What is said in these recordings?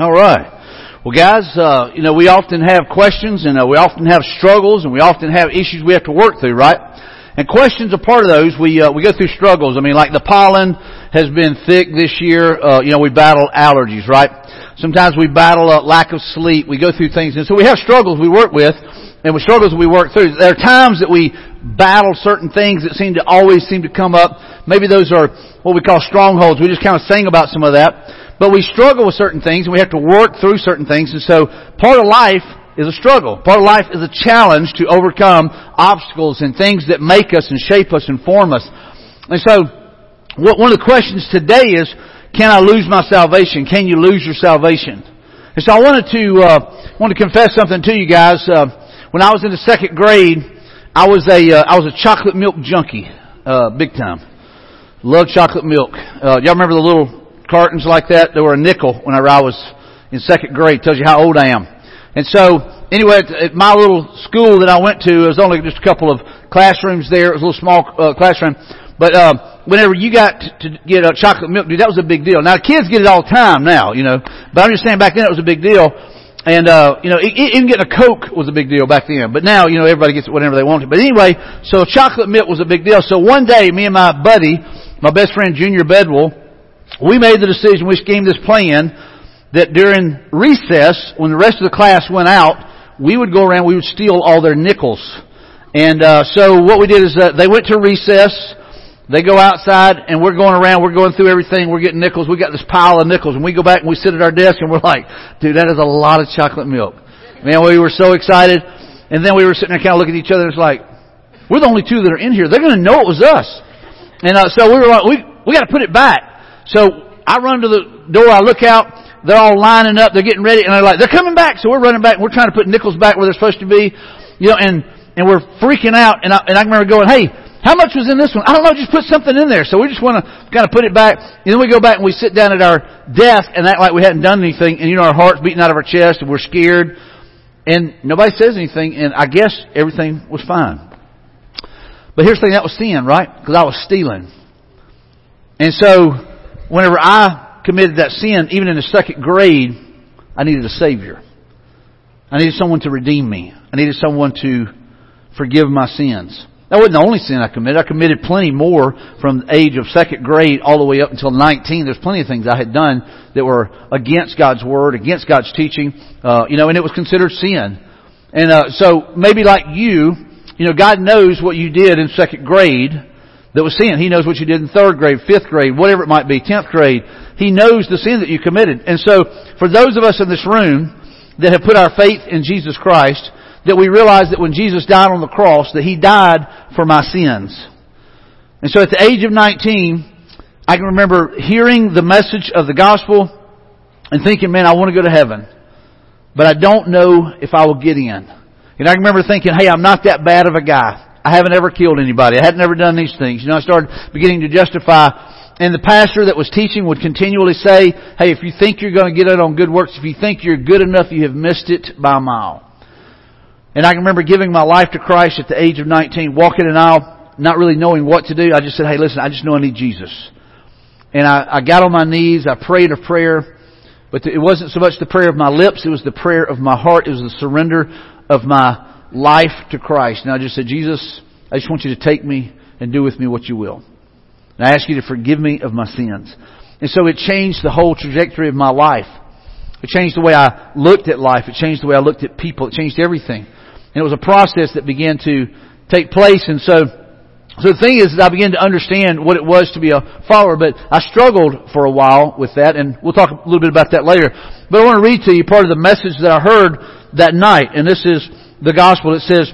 All right. Well, guys, uh, you know, we often have questions and uh, we often have struggles and we often have issues we have to work through, right? And questions are part of those. We, uh, we go through struggles. I mean, like the pollen has been thick this year. Uh, you know, we battle allergies, right? Sometimes we battle uh, lack of sleep. We go through things. And so we have struggles we work with and with struggles we work through. There are times that we battle certain things that seem to always seem to come up. Maybe those are what we call strongholds. We just kind of sing about some of that. But we struggle with certain things and we have to work through certain things. And so part of life is a struggle. Part of life is a challenge to overcome obstacles and things that make us and shape us and form us. And so one of the questions today is, can I lose my salvation? Can you lose your salvation? And so I wanted to, uh, want to confess something to you guys. Uh, when I was in the second grade, I was a, uh, I was a chocolate milk junkie, uh, big time. Love chocolate milk. Uh, y'all remember the little cartons like that. They were a nickel whenever I was in second grade. Tells you how old I am. And so, anyway, at, my little school that I went to, there was only just a couple of classrooms there. It was a little small uh, classroom. But uh, whenever you got to get a chocolate milk, dude, that was a big deal. Now, kids get it all the time now, you know. But I'm just saying back then it was a big deal. And, uh, you know, even getting a Coke was a big deal back then. But now, you know, everybody gets whatever they want. But anyway, so chocolate milk was a big deal. So one day, me and my buddy, my best friend Junior Bedwell, we made the decision, we schemed this plan that during recess, when the rest of the class went out, we would go around, we would steal all their nickels. And uh, so what we did is uh, they went to recess, they go outside, and we're going around, we're going through everything, we're getting nickels, we got this pile of nickels, and we go back and we sit at our desk and we're like, dude, that is a lot of chocolate milk. Man, we were so excited. And then we were sitting there kind of looking at each other and it's like, we're the only two that are in here. They're going to know it was us. And uh, so we were like, we, we got to put it back. So I run to the door, I look out, they're all lining up, they're getting ready, and they're like, they're coming back, so we're running back, and we're trying to put nickels back where they're supposed to be, you know, and, and we're freaking out, and I, and I remember going, hey, how much was in this one? I don't know, just put something in there. So we just want to kind of put it back, and then we go back and we sit down at our desk and act like we hadn't done anything, and you know, our heart's beating out of our chest, and we're scared, and nobody says anything, and I guess everything was fine. But here's the thing, that was sin, right? Because I was stealing. And so, whenever I committed that sin, even in the second grade, I needed a Savior. I needed someone to redeem me. I needed someone to forgive my sins. That wasn't the only sin I committed. I committed plenty more from the age of second grade all the way up until 19. There's plenty of things I had done that were against God's Word, against God's teaching, uh, you know, and it was considered sin. And, uh, so maybe like you, you know, God knows what you did in second grade that was sin. He knows what you did in third grade, fifth grade, whatever it might be, tenth grade. He knows the sin that you committed. And so, for those of us in this room that have put our faith in Jesus Christ, that we realize that when Jesus died on the cross, that He died for my sins. And so at the age of 19, I can remember hearing the message of the gospel and thinking, man, I want to go to heaven. But I don't know if I will get in. And I can remember thinking, hey, I'm not that bad of a guy. I haven't ever killed anybody. I hadn't ever done these things. You know, I started beginning to justify and the pastor that was teaching would continually say, hey, if you think you're going to get it on good works, if you think you're good enough, you have missed it by a mile. And I can remember giving my life to Christ at the age of 19, walking an aisle, not really knowing what to do. I just said, hey, listen, I just know I need Jesus. And I, I got on my knees, I prayed a prayer, but it wasn't so much the prayer of my lips, it was the prayer of my heart, it was the surrender of my life to Christ. And I just said, Jesus, I just want you to take me and do with me what you will. And I ask you to forgive me of my sins. And so it changed the whole trajectory of my life. It changed the way I looked at life. It changed the way I looked at people. It changed everything. And it was a process that began to take place. And so, so the thing is that I began to understand what it was to be a follower, but I struggled for a while with that, and we'll talk a little bit about that later. But I want to read to you part of the message that I heard that night, and this is the gospel. It says,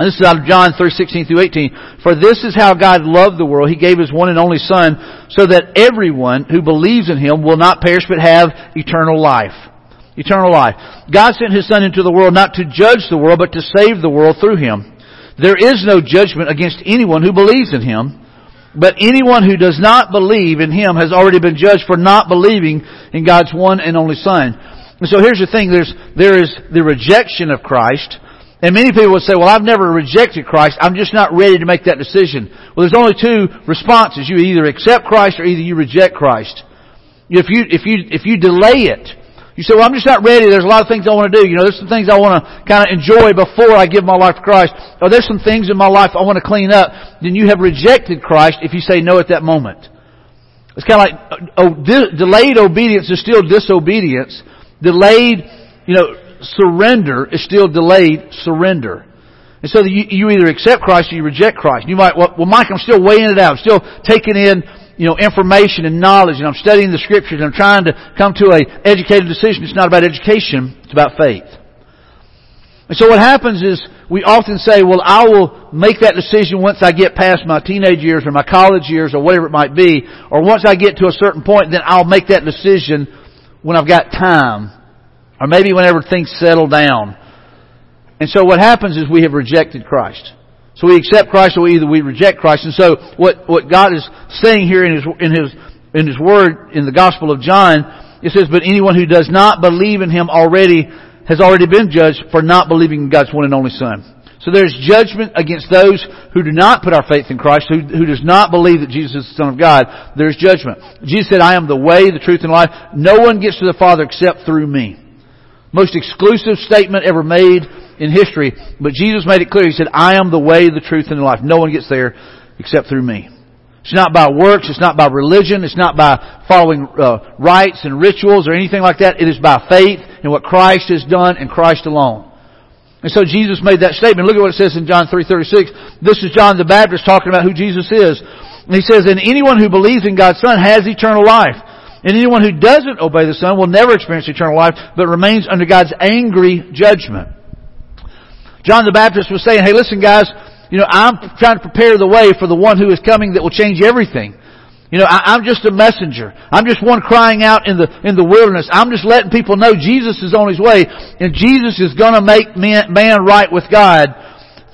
and this is out of John 3, 16 through 18. For this is how God loved the world. He gave His one and only Son so that everyone who believes in Him will not perish but have eternal life. Eternal life. God sent His Son into the world not to judge the world but to save the world through Him. There is no judgment against anyone who believes in Him. But anyone who does not believe in Him has already been judged for not believing in God's one and only Son. And so here's the thing, there's, there is the rejection of Christ. And many people would say, well, I've never rejected Christ. I'm just not ready to make that decision. Well, there's only two responses. You either accept Christ or either you reject Christ. If you, if you, if you delay it, You say, well, I'm just not ready. There's a lot of things I want to do. You know, there's some things I want to kind of enjoy before I give my life to Christ. Or there's some things in my life I want to clean up. Then you have rejected Christ if you say no at that moment. It's kind of like, uh, oh, de- delayed obedience is still disobedience. Delayed, you know, surrender is still delayed surrender. And so you, you either accept Christ or you reject Christ. You might, well, well, Mike, I'm still weighing it out. I'm still taking in you know, information and knowledge and I'm studying the scriptures and I'm trying to come to a educated decision. It's not about education, it's about faith. And so what happens is we often say, well, I will make that decision once I get past my teenage years or my college years or whatever it might be, or once I get to a certain point, then I'll make that decision when I've got time, or maybe whenever things settle down. And so what happens is we have rejected Christ. So we accept Christ or we either we reject Christ. And so what, what God is saying here in His, in His, in His Word in the Gospel of John, it says, but anyone who does not believe in Him already has already been judged for not believing in God's one and only Son. So there's judgment against those who do not put our faith in Christ, who, who does not believe that Jesus is the Son of God. There's judgment. Jesus said, I am the way, the truth, and life. No one gets to the Father except through me. Most exclusive statement ever made in history. But Jesus made it clear. He said, I am the way, the truth, and the life. No one gets there except through me. It's not by works. It's not by religion. It's not by following uh, rites and rituals or anything like that. It is by faith in what Christ has done and Christ alone. And so Jesus made that statement. Look at what it says in John 3.36. This is John the Baptist talking about who Jesus is. And he says, And anyone who believes in God's Son has eternal life. And anyone who doesn't obey the Son will never experience eternal life, but remains under God's angry judgment. John the Baptist was saying, hey listen guys, you know, I'm trying to prepare the way for the one who is coming that will change everything. You know, I, am just a messenger. I'm just one crying out in the, in the wilderness. I'm just letting people know Jesus is on his way and Jesus is gonna make man, man right with God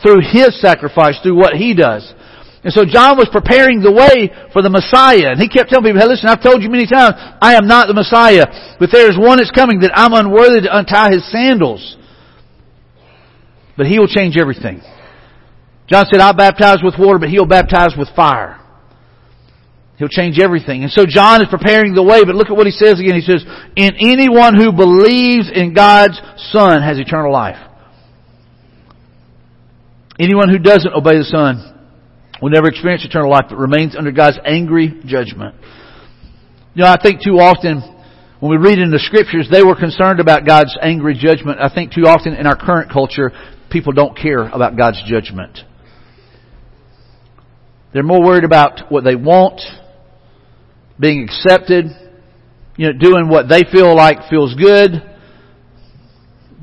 through his sacrifice, through what he does. And so John was preparing the way for the Messiah. And he kept telling people, hey listen, I've told you many times, I am not the Messiah, but there is one that's coming that I'm unworthy to untie his sandals. But He will change everything. John said, I baptize with water, but He'll baptize with fire. He'll change everything. And so John is preparing the way, but look at what he says again. He says, "In anyone who believes in God's Son has eternal life. Anyone who doesn't obey the Son will never experience eternal life, but remains under God's angry judgment. You know, I think too often when we read in the scriptures, they were concerned about God's angry judgment. I think too often in our current culture, people don't care about God's judgment. They're more worried about what they want, being accepted, you know, doing what they feel like feels good.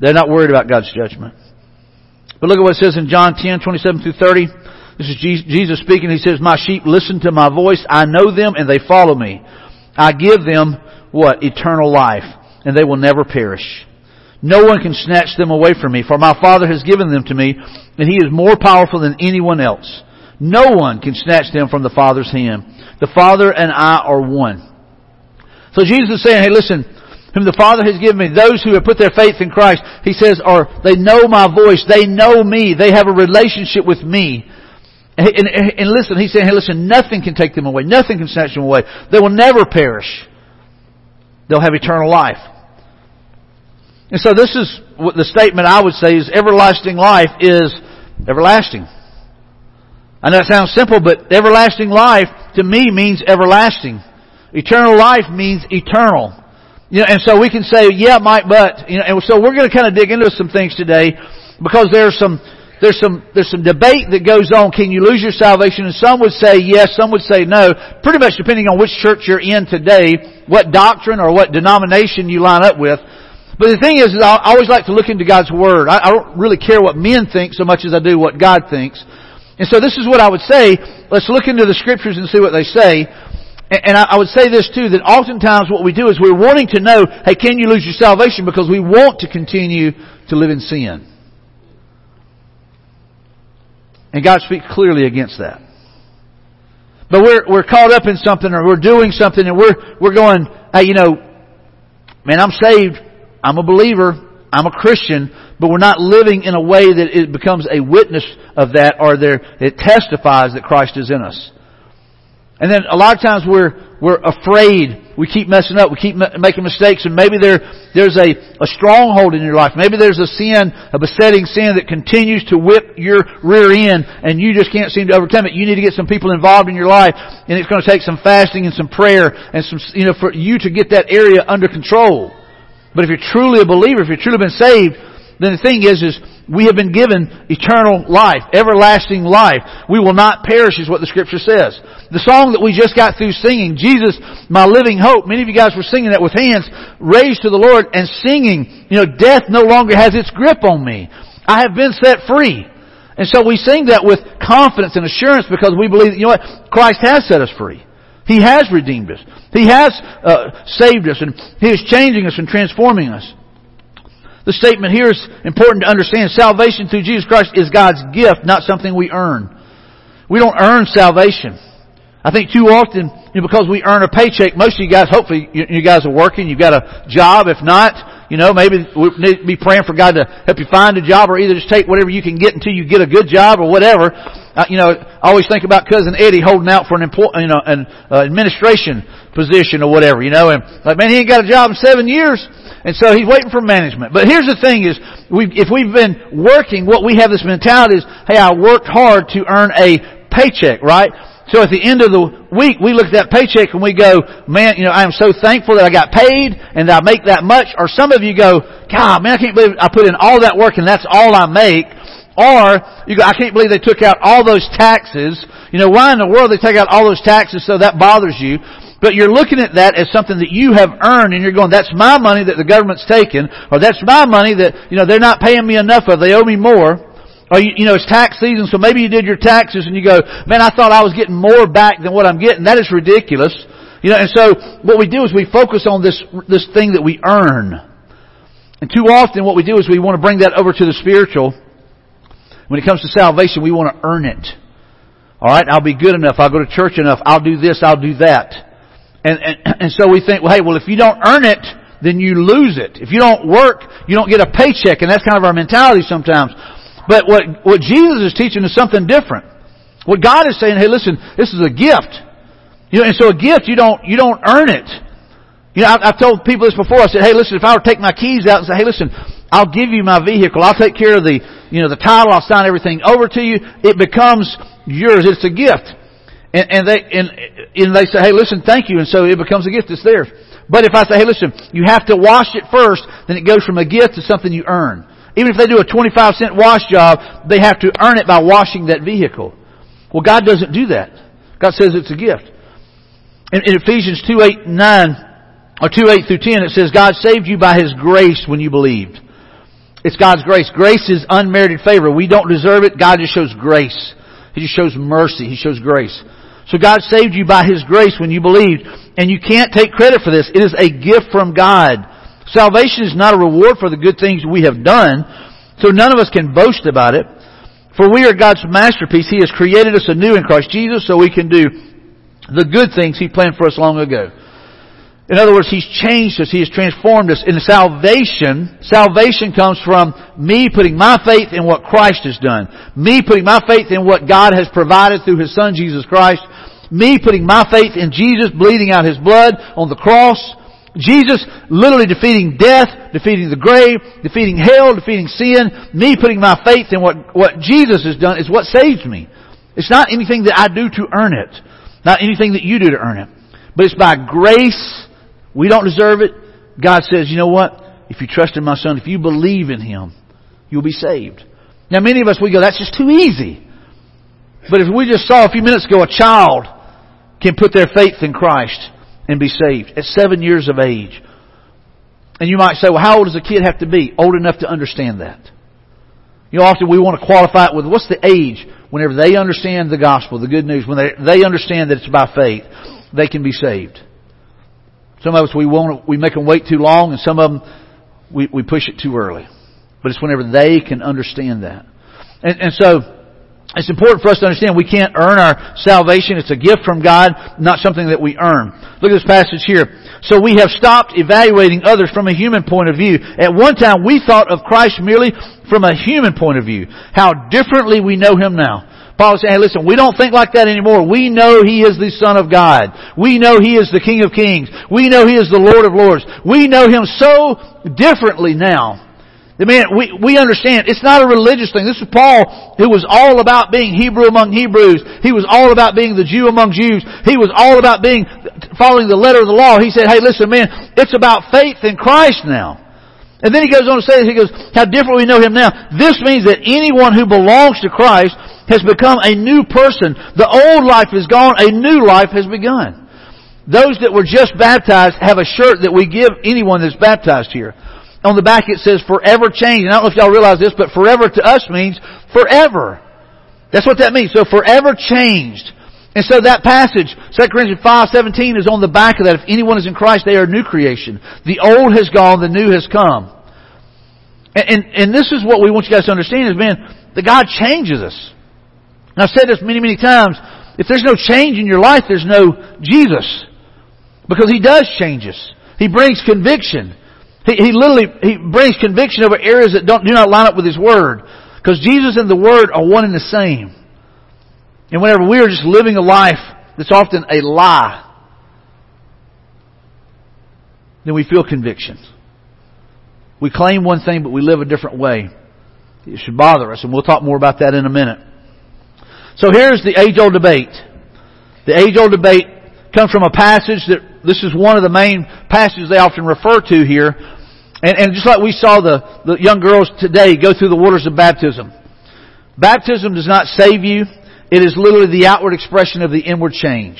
They're not worried about God's judgment. But look at what it says in John 10, 27 through 30. This is Jesus speaking. He says, My sheep listen to my voice. I know them and they follow me. I give them what? Eternal life. And they will never perish. No one can snatch them away from me, for my Father has given them to me, and He is more powerful than anyone else. No one can snatch them from the Father's hand. The Father and I are one. So Jesus is saying, hey listen, whom the Father has given me, those who have put their faith in Christ, He says, are, they know my voice, they know me, they have a relationship with me. And, and, and listen, He's saying, hey listen, nothing can take them away, nothing can snatch them away. They will never perish. They'll have eternal life. And so this is what the statement I would say is everlasting life is everlasting. I know it sounds simple, but everlasting life to me means everlasting. Eternal life means eternal. You know, and so we can say, yeah, Mike, but, you know, and so we're going to kind of dig into some things today because there's some, there's some, there's some debate that goes on. Can you lose your salvation? And some would say yes, some would say no. Pretty much depending on which church you're in today, what doctrine or what denomination you line up with. But the thing is, is I always like to look into God's Word. I, I don't really care what men think so much as I do what God thinks. And so this is what I would say. Let's look into the Scriptures and see what they say. And I would say this too, that oftentimes what we do is we're wanting to know, hey, can you lose your salvation? Because we want to continue to live in sin. And God speaks clearly against that. But we're, we're caught up in something or we're doing something and we're, we're going, hey, you know, man, I'm saved. I'm a believer, I'm a Christian, but we're not living in a way that it becomes a witness of that or there, it testifies that Christ is in us. And then a lot of times we're, we're afraid we keep messing up, we keep making mistakes, and maybe there, there's a, a stronghold in your life. Maybe there's a sin, a besetting sin that continues to whip your rear end, and you just can't seem to overcome it. You need to get some people involved in your life, and it's going to take some fasting and some prayer, and some, you know, for you to get that area under control. But if you're truly a believer, if you've truly been saved, then the thing is, is we have been given eternal life, everlasting life. We will not perish is what the scripture says. The song that we just got through singing, Jesus, my living hope, many of you guys were singing that with hands raised to the Lord and singing, you know, death no longer has its grip on me. I have been set free. And so we sing that with confidence and assurance because we believe you know what, Christ has set us free. He has redeemed us. He has uh, saved us and He is changing us and transforming us. The statement here is important to understand. Salvation through Jesus Christ is God's gift, not something we earn. We don't earn salvation. I think too often, you know, because we earn a paycheck, most of you guys, hopefully you, you guys are working, you've got a job. If not, you know, maybe we need to be praying for God to help you find a job or either just take whatever you can get until you get a good job or whatever. Uh, you know, I always think about cousin Eddie holding out for an important, you know, an uh, administration position or whatever, you know, and like, man, he ain't got a job in seven years. And so he's waiting for management. But here's the thing is, we if we've been working, what we have this mentality is, hey, I worked hard to earn a paycheck, right? So at the end of the week, we look at that paycheck and we go, man, you know, I am so thankful that I got paid and I make that much. Or some of you go, God, man, I can't believe I put in all that work and that's all I make. Or you go, I can't believe they took out all those taxes. You know, why in the world they take out all those taxes so that bothers you? But you're looking at that as something that you have earned and you're going, that's my money that the government's taken, or that's my money that, you know, they're not paying me enough of, they owe me more. Or you, you know, it's tax season, so maybe you did your taxes and you go, man, I thought I was getting more back than what I'm getting. That is ridiculous. You know, and so what we do is we focus on this, this thing that we earn. And too often what we do is we want to bring that over to the spiritual. When it comes to salvation, we want to earn it. Alright, I'll be good enough, I'll go to church enough, I'll do this, I'll do that. And, and, and so we think, well, hey, well, if you don't earn it, then you lose it. If you don't work, you don't get a paycheck, and that's kind of our mentality sometimes. But what, what Jesus is teaching is something different. What God is saying, hey, listen, this is a gift. You know, and so a gift, you don't, you don't earn it. You know, I've, I've told people this before. I said, hey, listen, if I were to take my keys out and say, hey, listen, I'll give you my vehicle. I'll take care of the, you know, the title. I'll sign everything over to you. It becomes yours. It's a gift. And, and they, and, and they say, hey, listen, thank you. And so it becomes a gift. It's theirs. But if I say, hey, listen, you have to wash it first, then it goes from a gift to something you earn. Even if they do a 25 cent wash job, they have to earn it by washing that vehicle. Well, God doesn't do that. God says it's a gift. In, in Ephesians 2, 8, 9, or 2, 8 through 10, it says, God saved you by His grace when you believed. It's God's grace. Grace is unmerited favor. We don't deserve it. God just shows grace. He just shows mercy. He shows grace. So God saved you by His grace when you believed, and you can't take credit for this. It is a gift from God. Salvation is not a reward for the good things we have done, so none of us can boast about it. For we are God's masterpiece. He has created us anew in Christ Jesus so we can do the good things He planned for us long ago. In other words, He's changed us. He has transformed us. In salvation, salvation comes from me putting my faith in what Christ has done. Me putting my faith in what God has provided through His Son, Jesus Christ. Me putting my faith in Jesus bleeding out His blood on the cross. Jesus literally defeating death, defeating the grave, defeating hell, defeating sin. Me putting my faith in what, what Jesus has done is what saves me. It's not anything that I do to earn it. Not anything that you do to earn it. But it's by grace we don't deserve it. God says, you know what? If you trust in my son, if you believe in him, you'll be saved. Now many of us, we go, that's just too easy. But if we just saw a few minutes ago a child can put their faith in Christ and be saved at seven years of age. And you might say, well, how old does a kid have to be? Old enough to understand that. You know, often we want to qualify it with what's the age whenever they understand the gospel, the good news, when they, they understand that it's by faith, they can be saved. Some of us, we want we make them wait too long, and some of them, we, we push it too early. But it's whenever they can understand that. And, and so, it's important for us to understand we can't earn our salvation. It's a gift from God, not something that we earn. Look at this passage here. So we have stopped evaluating others from a human point of view. At one time we thought of Christ merely from a human point of view. How differently we know Him now. Paul is saying, hey, listen, we don't think like that anymore. We know He is the Son of God. We know He is the King of Kings. We know He is the Lord of Lords. We know Him so differently now. The man, we, we understand, it's not a religious thing. This is Paul, who was all about being Hebrew among Hebrews. He was all about being the Jew among Jews. He was all about being, following the letter of the law. He said, hey, listen, man, it's about faith in Christ now. And then he goes on to say, he goes, how different we know him now. This means that anyone who belongs to Christ has become a new person. The old life is gone, a new life has begun. Those that were just baptized have a shirt that we give anyone that's baptized here on the back it says forever changed. And I don't know if y'all realize this, but forever to us means forever. That's what that means. So forever changed. And so that passage, 2 Corinthians 5:17 is on the back of that. If anyone is in Christ, they are a new creation. The old has gone, the new has come. And, and, and this is what we want you guys to understand is, man, that God changes us. And I've said this many, many times. If there's no change in your life, there's no Jesus. Because He does change us. He brings conviction. He, he literally, he brings conviction over areas that don't, do not line up with His Word. Because Jesus and the Word are one and the same. And whenever we are just living a life that's often a lie, then we feel conviction. We claim one thing, but we live a different way. It should bother us, and we'll talk more about that in a minute. So here's the age-old debate. The age-old debate comes from a passage that this is one of the main passages they often refer to here. And, and just like we saw the, the young girls today go through the waters of baptism. Baptism does not save you. It is literally the outward expression of the inward change.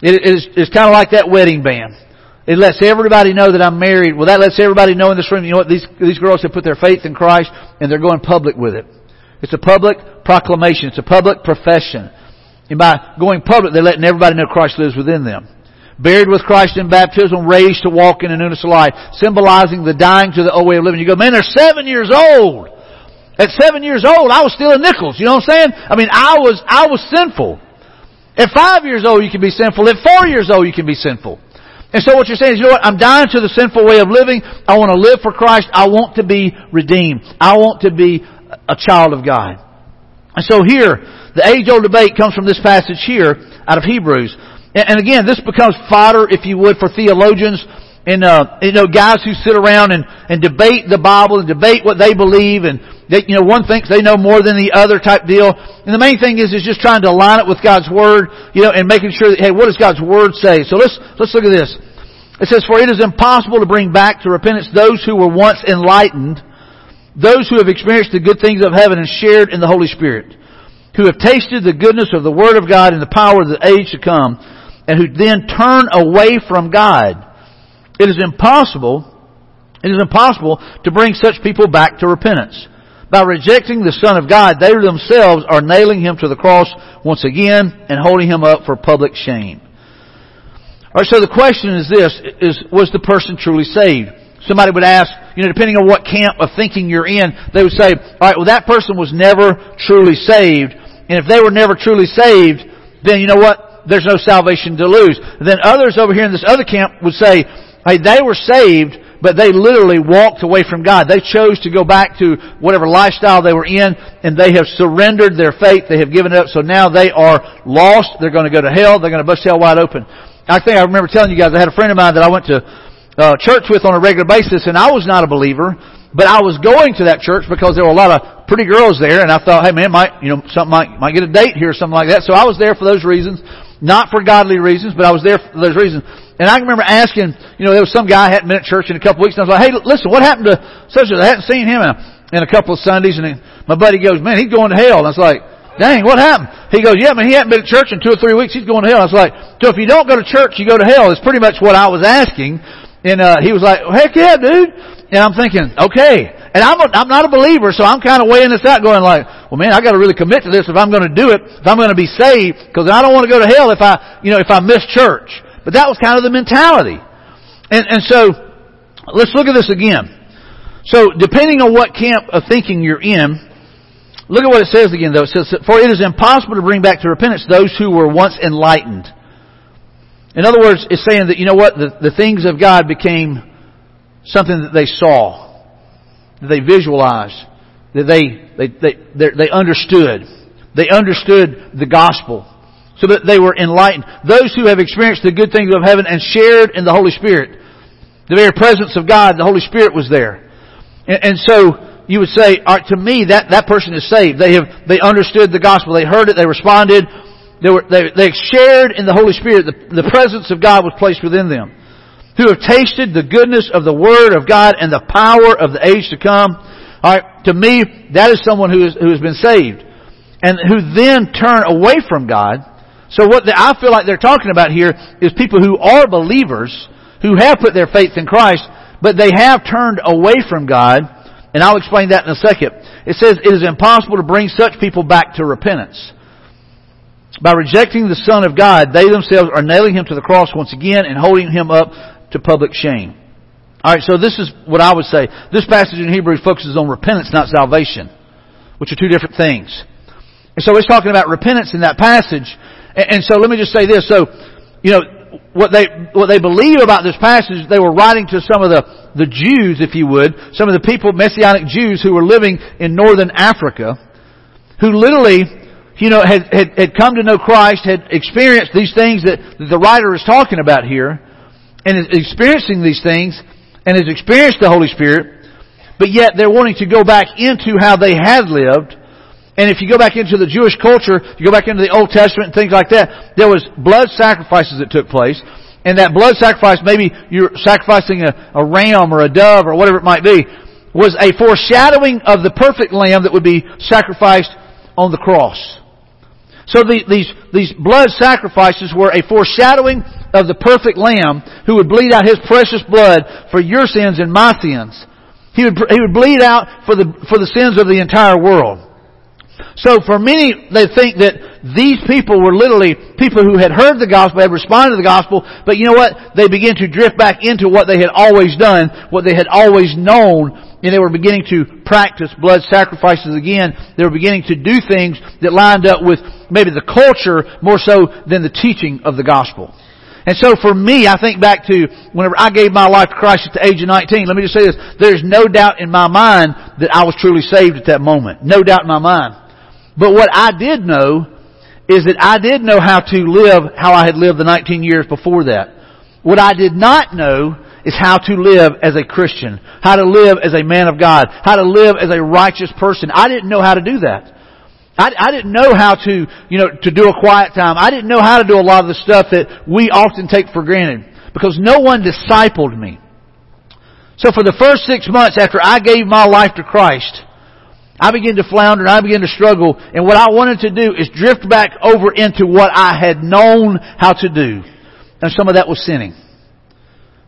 It is, it's kind of like that wedding band. It lets everybody know that I'm married. Well, that lets everybody know in this room, you know what, these, these girls have put their faith in Christ and they're going public with it. It's a public proclamation. It's a public profession. And by going public, they're letting everybody know Christ lives within them. Buried with Christ in baptism, raised to walk in a newness of life, symbolizing the dying to the old way of living. You go, man, they're seven years old. At seven years old, I was stealing nickels. You know what I'm saying? I mean, I was, I was sinful. At five years old, you can be sinful. At four years old, you can be sinful. And so what you're saying is, you know what? I'm dying to the sinful way of living. I want to live for Christ. I want to be redeemed. I want to be a child of God. And so here, the age-old debate comes from this passage here out of Hebrews. And, again, this becomes fodder, if you would, for theologians and uh, you know guys who sit around and, and debate the Bible and debate what they believe and they, you know one thinks they know more than the other type deal. And the main thing is is just trying to align it with God's word, you know, and making sure that hey, what does God's word say? So let's let's look at this. It says, "For it is impossible to bring back to repentance those who were once enlightened, those who have experienced the good things of heaven and shared in the Holy Spirit." who have tasted the goodness of the Word of God and the power of the age to come, and who then turn away from God. It is impossible, it is impossible to bring such people back to repentance. By rejecting the Son of God, they themselves are nailing Him to the cross once again and holding Him up for public shame. Alright, so the question is this, is, was the person truly saved? Somebody would ask, you know, depending on what camp of thinking you're in, they would say, alright, well that person was never truly saved, and if they were never truly saved, then you know what? There's no salvation to lose. Then others over here in this other camp would say, hey, they were saved, but they literally walked away from God. They chose to go back to whatever lifestyle they were in, and they have surrendered their faith. They have given it up. So now they are lost. They're going to go to hell. They're going to bust hell wide open. I think I remember telling you guys, I had a friend of mine that I went to uh, church with on a regular basis, and I was not a believer, but I was going to that church because there were a lot of pretty girls there, and I thought, hey man, might you know something might might get a date here or something like that. So I was there for those reasons, not for godly reasons, but I was there for those reasons. And I remember asking, you know, there was some guy I hadn't been at church in a couple of weeks, and I was like, hey, listen, what happened to such and I hadn't seen him in a couple of Sundays, and my buddy goes, man, he's going to hell. And I was like, dang, what happened? He goes, yeah, man, he hadn't been at church in two or three weeks. He's going to hell. I was like, so if you don't go to church, you go to hell. It's pretty much what I was asking. And, uh, he was like, heck yeah, dude. And I'm thinking, okay. And I'm, a, I'm not a believer, so I'm kind of weighing this out going like, well man, I gotta really commit to this if I'm gonna do it, if I'm gonna be saved, because I don't want to go to hell if I, you know, if I miss church. But that was kind of the mentality. And, and so, let's look at this again. So, depending on what camp of thinking you're in, look at what it says again though. It says, for it is impossible to bring back to repentance those who were once enlightened. In other words, it's saying that, you know what, the, the things of God became something that they saw, that they visualized, that they, they, they, they understood. They understood the gospel. So that they were enlightened. Those who have experienced the good things of heaven and shared in the Holy Spirit. The very presence of God, the Holy Spirit was there. And, and so, you would say, right, to me, that, that person is saved. They have, they understood the gospel. They heard it. They responded. They were, they, they shared in the Holy Spirit. The, the presence of God was placed within them. Who have tasted the goodness of the Word of God and the power of the age to come. All right, to me, that is someone who, is, who has been saved. And who then turn away from God. So what the, I feel like they're talking about here is people who are believers, who have put their faith in Christ, but they have turned away from God and I'll explain that in a second. It says it is impossible to bring such people back to repentance. By rejecting the Son of God, they themselves are nailing Him to the cross once again and holding Him up to public shame. Alright, so this is what I would say. This passage in Hebrews focuses on repentance, not salvation, which are two different things. And so it's talking about repentance in that passage. And so let me just say this. So, you know, what they, what they believe about this passage, they were writing to some of the, the Jews, if you would, some of the people, Messianic Jews who were living in northern Africa, who literally, you know, had, had, had come to know Christ, had experienced these things that, that the writer is talking about here, and is experiencing these things, and has experienced the Holy Spirit, but yet they're wanting to go back into how they had lived, and if you go back into the Jewish culture, you go back into the Old Testament and things like that, there was blood sacrifices that took place. And that blood sacrifice, maybe you're sacrificing a, a ram or a dove or whatever it might be, was a foreshadowing of the perfect lamb that would be sacrificed on the cross. So the, these, these blood sacrifices were a foreshadowing of the perfect lamb who would bleed out his precious blood for your sins and my sins. He would, he would bleed out for the, for the sins of the entire world. So for many, they think that these people were literally people who had heard the gospel, had responded to the gospel, but you know what? They began to drift back into what they had always done, what they had always known, and they were beginning to practice blood sacrifices again. They were beginning to do things that lined up with maybe the culture more so than the teaching of the gospel. And so for me, I think back to whenever I gave my life to Christ at the age of 19, let me just say this, there's no doubt in my mind that I was truly saved at that moment. No doubt in my mind. But what I did know is that I did know how to live how I had lived the 19 years before that. What I did not know is how to live as a Christian, how to live as a man of God, how to live as a righteous person. I didn't know how to do that. I, I didn't know how to, you know, to do a quiet time. I didn't know how to do a lot of the stuff that we often take for granted because no one discipled me. So for the first six months after I gave my life to Christ, I began to flounder and I began to struggle. And what I wanted to do is drift back over into what I had known how to do. And some of that was sinning.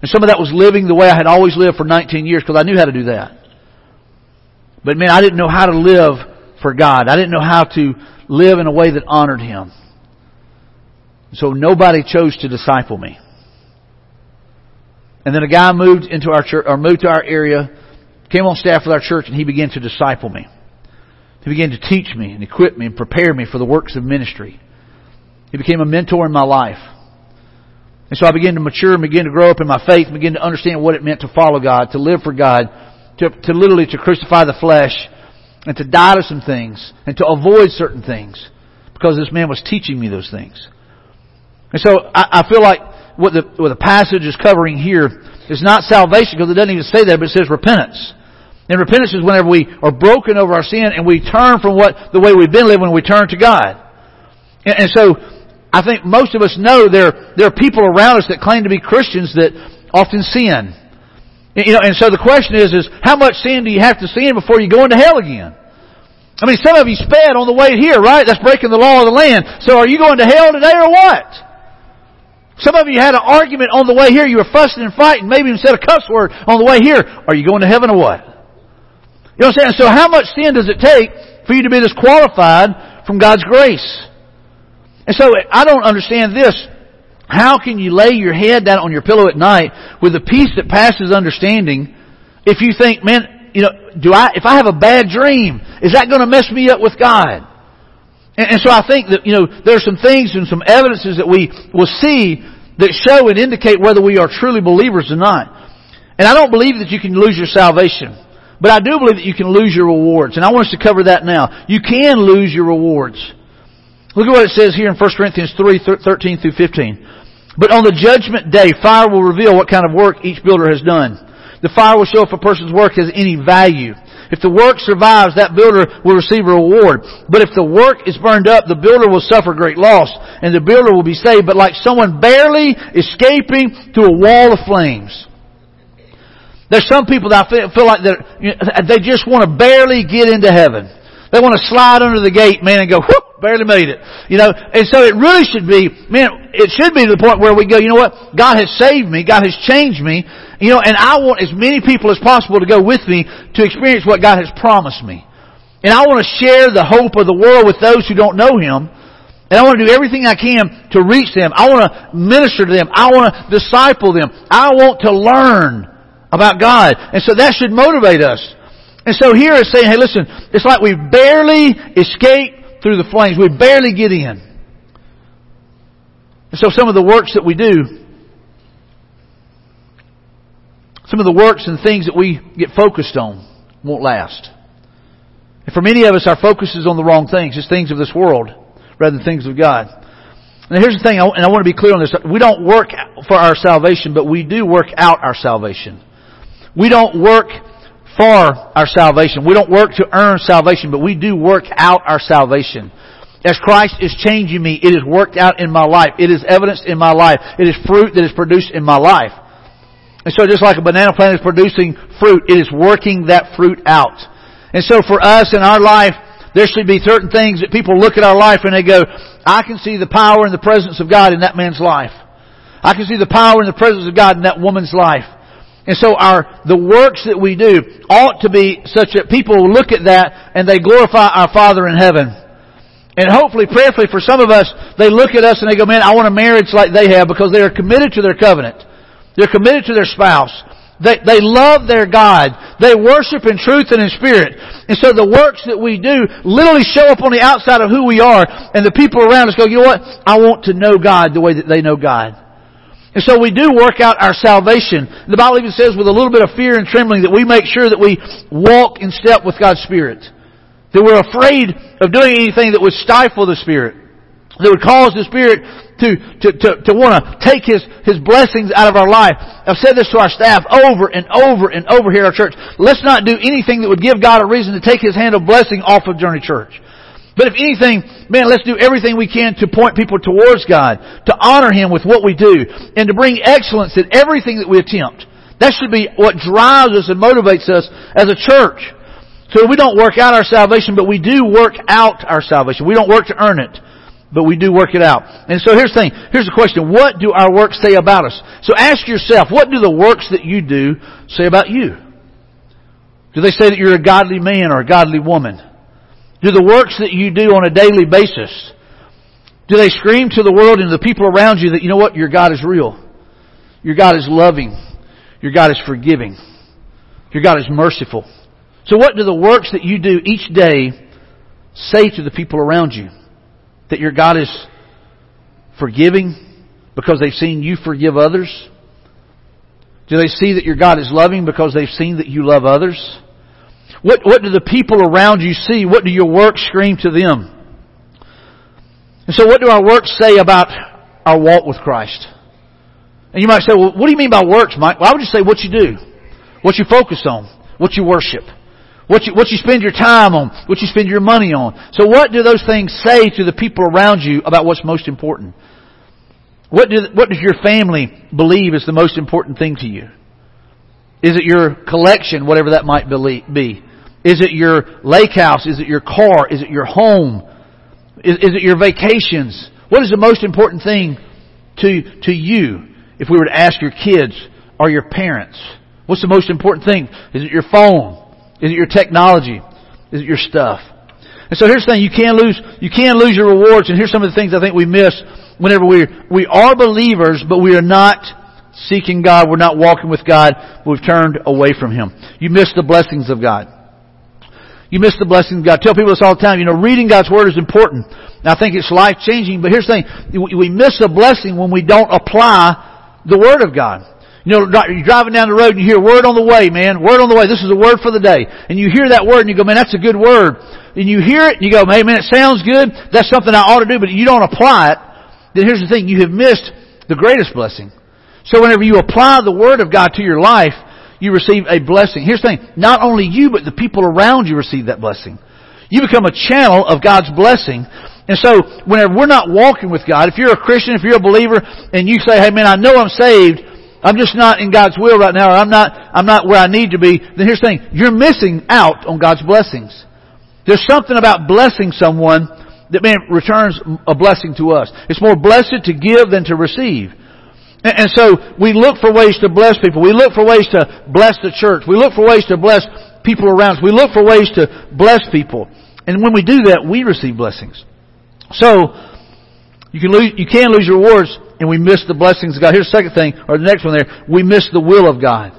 And some of that was living the way I had always lived for 19 years because I knew how to do that. But man, I didn't know how to live for God. I didn't know how to live in a way that honored Him. So nobody chose to disciple me. And then a guy moved into our church, or moved to our area, came on staff with our church, and he began to disciple me. He began to teach me and equip me and prepare me for the works of ministry. He became a mentor in my life. And so I began to mature and begin to grow up in my faith, and begin to understand what it meant to follow God, to live for God, to, to literally to crucify the flesh, and to die to some things, and to avoid certain things, because this man was teaching me those things. And so I, I feel like what the, what the passage is covering here is not salvation, because it doesn't even say that, but it says repentance. And repentance is whenever we are broken over our sin and we turn from what the way we've been living when we turn to God. And, and so I think most of us know there there are people around us that claim to be Christians that often sin. You know, and so the question is, is how much sin do you have to sin before you go into hell again? I mean, some of you sped on the way here, right? That's breaking the law of the land. So are you going to hell today or what? Some of you had an argument on the way here. You were fussing and fighting, maybe even said a cuss word on the way here. Are you going to heaven or what? You know what I'm saying? So how much sin does it take for you to be disqualified from God's grace? And so I don't understand this. How can you lay your head down on your pillow at night with a peace that passes understanding if you think, man, you know, do I, if I have a bad dream, is that going to mess me up with God? And, and so I think that, you know, there are some things and some evidences that we will see that show and indicate whether we are truly believers or not. And I don't believe that you can lose your salvation. But I do believe that you can lose your rewards, and I want us to cover that now. You can lose your rewards. Look at what it says here in 1 Corinthians 3, 13 through 15. But on the judgment day, fire will reveal what kind of work each builder has done. The fire will show if a person's work has any value. If the work survives, that builder will receive a reward. But if the work is burned up, the builder will suffer great loss, and the builder will be saved, but like someone barely escaping through a wall of flames. There's some people that I feel, feel like they just want to barely get into heaven. They want to slide under the gate, man, and go, whoop, barely made it. You know, and so it really should be, man, it should be to the point where we go, you know what? God has saved me. God has changed me. You know, and I want as many people as possible to go with me to experience what God has promised me. And I want to share the hope of the world with those who don't know Him. And I want to do everything I can to reach them. I want to minister to them. I want to disciple them. I want to learn about God. And so that should motivate us. And so here it's saying, hey listen, it's like we barely escape through the flames. We barely get in. And so some of the works that we do, some of the works and things that we get focused on won't last. And for many of us, our focus is on the wrong things. It's things of this world rather than things of God. Now here's the thing, and I want to be clear on this. We don't work for our salvation, but we do work out our salvation. We don't work for our salvation. We don't work to earn salvation, but we do work out our salvation. As Christ is changing me, it is worked out in my life. It is evidenced in my life. It is fruit that is produced in my life. And so just like a banana plant is producing fruit, it is working that fruit out. And so for us in our life, there should be certain things that people look at our life and they go, I can see the power and the presence of God in that man's life. I can see the power and the presence of God in that woman's life. And so our, the works that we do ought to be such that people look at that and they glorify our Father in heaven. And hopefully, prayerfully, for some of us, they look at us and they go, man, I want a marriage like they have because they are committed to their covenant. They're committed to their spouse. They, they love their God. They worship in truth and in spirit. And so the works that we do literally show up on the outside of who we are and the people around us go, you know what? I want to know God the way that they know God. And so we do work out our salvation. The Bible even says with a little bit of fear and trembling that we make sure that we walk in step with God's Spirit. That we're afraid of doing anything that would stifle the Spirit. That would cause the Spirit to, to, to, to want to take His, His blessings out of our life. I've said this to our staff over and over and over here at our church. Let's not do anything that would give God a reason to take His hand of blessing off of Journey Church. But if anything, man, let's do everything we can to point people towards God, to honor Him with what we do, and to bring excellence in everything that we attempt. That should be what drives us and motivates us as a church. So we don't work out our salvation, but we do work out our salvation. We don't work to earn it, but we do work it out. And so here's the thing. Here's the question. What do our works say about us? So ask yourself, what do the works that you do say about you? Do they say that you're a godly man or a godly woman? Do the works that you do on a daily basis, do they scream to the world and the people around you that, you know what, your God is real? Your God is loving. Your God is forgiving. Your God is merciful. So what do the works that you do each day say to the people around you? That your God is forgiving because they've seen you forgive others? Do they see that your God is loving because they've seen that you love others? What, what do the people around you see? What do your works scream to them? And so what do our works say about our walk with Christ? And you might say, well, what do you mean by works, Mike? Well, I would just say what you do, what you focus on, what you worship, what you, what you spend your time on, what you spend your money on. So what do those things say to the people around you about what's most important? What, do, what does your family believe is the most important thing to you? Is it your collection, whatever that might be? Is it your lake house? Is it your car? Is it your home? Is, is it your vacations? What is the most important thing to, to you if we were to ask your kids or your parents? What's the most important thing? Is it your phone? Is it your technology? Is it your stuff? And so here's the thing, you can lose, you can lose your rewards, and here's some of the things I think we miss whenever we, we are believers, but we are not seeking God, we're not walking with God, we've turned away from Him. You miss the blessings of God. You miss the blessing of God. Tell people this all the time. You know, reading God's Word is important. I think it's life changing, but here's the thing. We miss a blessing when we don't apply the Word of God. You know, you're driving down the road and you hear word on the way, man. Word on the way. This is a word for the day. And you hear that word and you go, man, that's a good word. And you hear it and you go, hey man, it sounds good. That's something I ought to do, but you don't apply it. Then here's the thing. You have missed the greatest blessing. So whenever you apply the word of God to your life, you receive a blessing. Here's the thing. Not only you, but the people around you receive that blessing. You become a channel of God's blessing. And so, whenever we're not walking with God, if you're a Christian, if you're a believer, and you say, hey man, I know I'm saved, I'm just not in God's will right now, or I'm not, I'm not where I need to be, then here's the thing. You're missing out on God's blessings. There's something about blessing someone that man returns a blessing to us. It's more blessed to give than to receive. And, so we look for ways to bless people. We look for ways to bless the church. We look for ways to bless people around us. We look for ways to bless people. And when we do that, we receive blessings. So, you can lose, you can lose your rewards and we miss the blessings of God. Here's the second thing, or the next one there. We miss the will of God.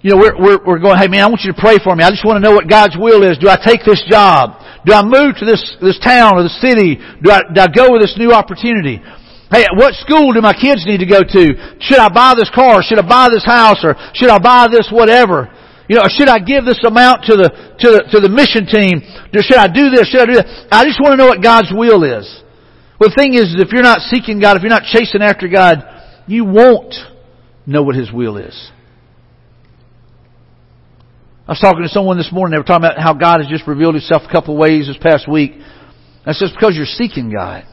You know, we're, we're, we're going, hey man, I want you to pray for me. I just want to know what God's will is. Do I take this job? Do I move to this, this town or the city? Do I, do I go with this new opportunity? Hey, what school do my kids need to go to? Should I buy this car? Should I buy this house? Or should I buy this whatever? You know, should I give this amount to the, to the, to the mission team? Should I do this? Should I do that? I just want to know what God's will is. Well, the thing is, if you're not seeking God, if you're not chasing after God, you won't know what His will is. I was talking to someone this morning, they were talking about how God has just revealed Himself a couple of ways this past week. That's just because you're seeking God.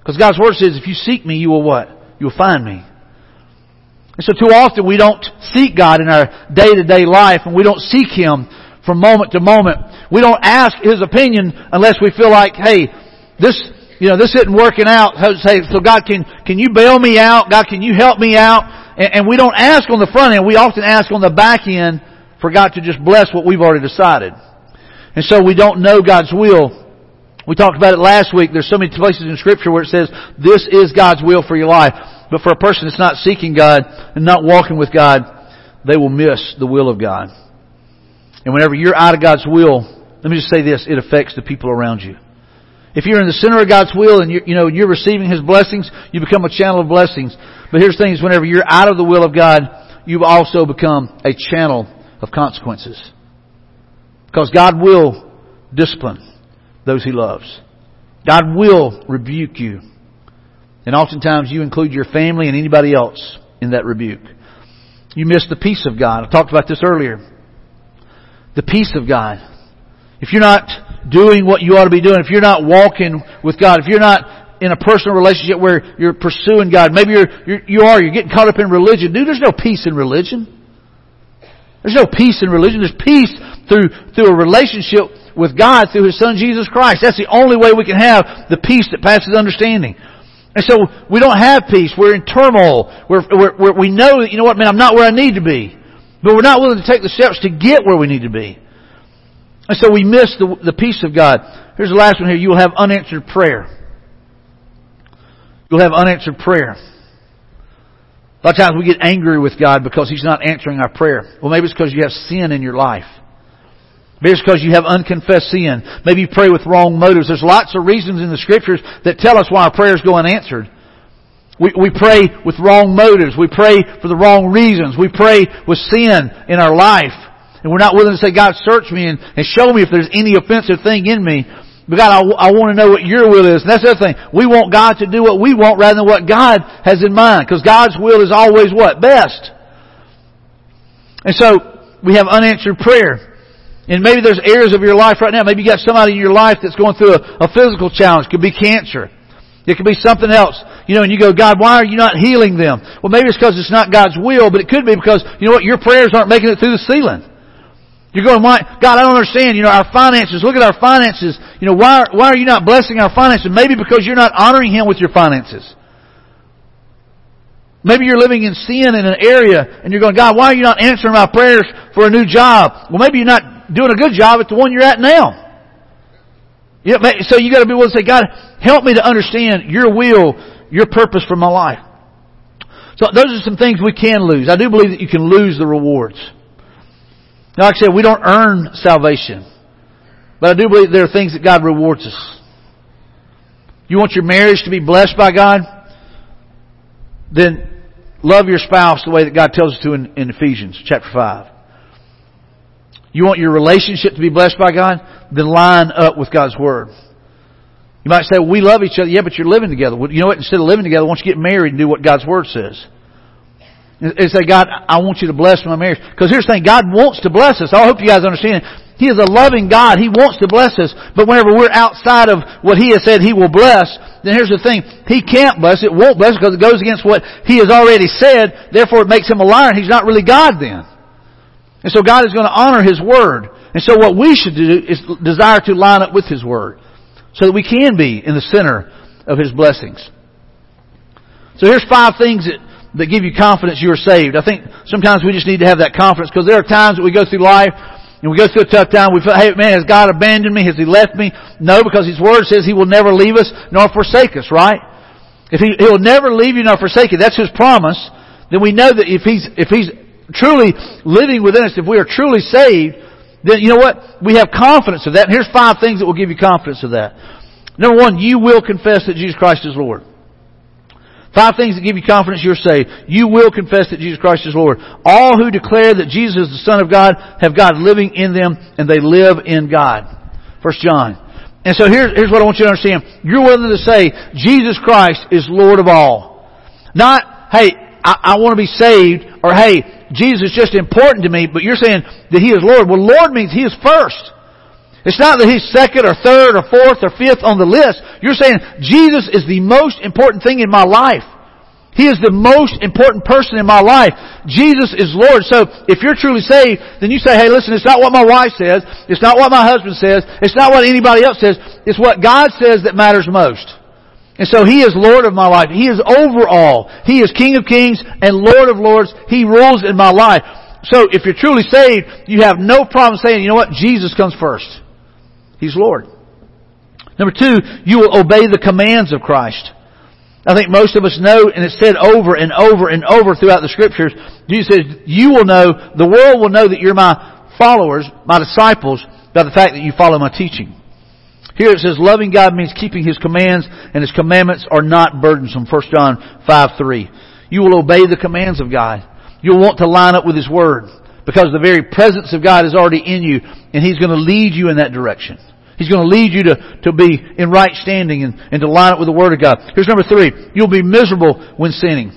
Because God's Word says, if you seek me, you will what? You'll find me. And so too often we don't seek God in our day-to-day life and we don't seek Him from moment to moment. We don't ask His opinion unless we feel like, hey, this you know, this isn't working out. Say, so God, can, can you bail me out? God, can you help me out? And, and we don't ask on the front end. We often ask on the back end for God to just bless what we've already decided. And so we don't know God's will. We talked about it last week. There's so many places in scripture where it says, this is God's will for your life. But for a person that's not seeking God and not walking with God, they will miss the will of God. And whenever you're out of God's will, let me just say this, it affects the people around you. If you're in the center of God's will and you you know you're receiving His blessings, you become a channel of blessings. But here's the thing: is whenever you're out of the will of God, you also become a channel of consequences. Because God will discipline those He loves. God will rebuke you. And oftentimes you include your family and anybody else in that rebuke. You miss the peace of God. I talked about this earlier. The peace of God. If you're not doing what you ought to be doing, if you're not walking with God, if you're not in a personal relationship where you're pursuing God, maybe you're, you're you are, you're getting caught up in religion. Dude, there's no peace in religion. There's no peace in religion. There's peace through, through a relationship with God through His Son Jesus Christ. That's the only way we can have the peace that passes understanding. And so we don't have peace. We're in turmoil. We're, we're, we know that, you know what, man, I'm not where I need to be. But we're not willing to take the steps to get where we need to be. And so we miss the, the peace of God. Here's the last one here. You will have unanswered prayer. You'll have unanswered prayer. A lot of times we get angry with God because He's not answering our prayer. Well, maybe it's because you have sin in your life. Maybe it's because you have unconfessed sin. Maybe you pray with wrong motives. There's lots of reasons in the Scriptures that tell us why our prayers go unanswered. We, we pray with wrong motives. We pray for the wrong reasons. We pray with sin in our life. And we're not willing to say, God, search me and, and show me if there's any offensive thing in me. But God, I, I want to know what your will is. And that's the other thing. We want God to do what we want rather than what God has in mind. Because God's will is always what? Best. And so, we have unanswered prayer. And maybe there's areas of your life right now. Maybe you got somebody in your life that's going through a, a physical challenge. It could be cancer. It could be something else. You know, and you go, God, why are you not healing them? Well, maybe it's because it's not God's will, but it could be because, you know what, your prayers aren't making it through the ceiling. You're going, why, God, I don't understand. You know, our finances, look at our finances. You know, why, why are you not blessing our finances? Maybe because you're not honoring Him with your finances. Maybe you're living in sin in an area and you're going, God, why are you not answering my prayers for a new job? Well, maybe you're not doing a good job at the one you're at now. So you gotta be willing to say, God, help me to understand your will, your purpose for my life. So those are some things we can lose. I do believe that you can lose the rewards. Now, like I said, we don't earn salvation. But I do believe there are things that God rewards us. You want your marriage to be blessed by God? Then love your spouse the way that God tells us to in, in Ephesians chapter 5. You want your relationship to be blessed by God? Then line up with God's Word. You might say, well, we love each other. Yeah, but you're living together. Well, you know what? Instead of living together, why don't you get married and do what God's Word says? And say, God, I want you to bless my marriage. Because here's the thing, God wants to bless us. I hope you guys understand. He is a loving God. He wants to bless us. But whenever we're outside of what He has said He will bless, then here's the thing. He can't bless it, won't bless because it goes against what He has already said. Therefore it makes Him a liar and He's not really God then. And so God is going to honor His Word. And so what we should do is desire to line up with His Word. So that we can be in the center of His blessings. So here's five things that that give you confidence you are saved. I think sometimes we just need to have that confidence because there are times that we go through life and we go through a tough time. We feel, hey man, has God abandoned me? Has He left me? No, because His Word says He will never leave us nor forsake us, right? If He, He'll never leave you nor forsake you, that's His promise, then we know that if He's, if He's truly living within us, if we are truly saved, then you know what? We have confidence of that. And here's five things that will give you confidence of that. Number one, you will confess that Jesus Christ is Lord. Five things that give you confidence you're saved. You will confess that Jesus Christ is Lord. All who declare that Jesus is the Son of God have God living in them and they live in God. First John. And so here's, here's what I want you to understand. You're willing to say, Jesus Christ is Lord of all. Not, hey, I, I want to be saved, or hey, Jesus is just important to me, but you're saying that He is Lord. Well, Lord means He is first. It's not that he's second or third or fourth or fifth on the list. You're saying Jesus is the most important thing in my life. He is the most important person in my life. Jesus is Lord. So if you're truly saved, then you say, hey listen, it's not what my wife says. It's not what my husband says. It's not what anybody else says. It's what God says that matters most. And so He is Lord of my life. He is over all. He is King of kings and Lord of lords. He rules in my life. So if you're truly saved, you have no problem saying, you know what, Jesus comes first. He's Lord. Number two, you will obey the commands of Christ. I think most of us know, and it's said over and over and over throughout the scriptures, Jesus says, you will know, the world will know that you're my followers, my disciples, by the fact that you follow my teaching. Here it says, loving God means keeping His commands, and His commandments are not burdensome. 1 John 5, 3. You will obey the commands of God. You'll want to line up with His Word, because the very presence of God is already in you, and He's going to lead you in that direction. He's going to lead you to, to be in right standing and, and to line up with the Word of God. Here's number three. You'll be miserable when sinning.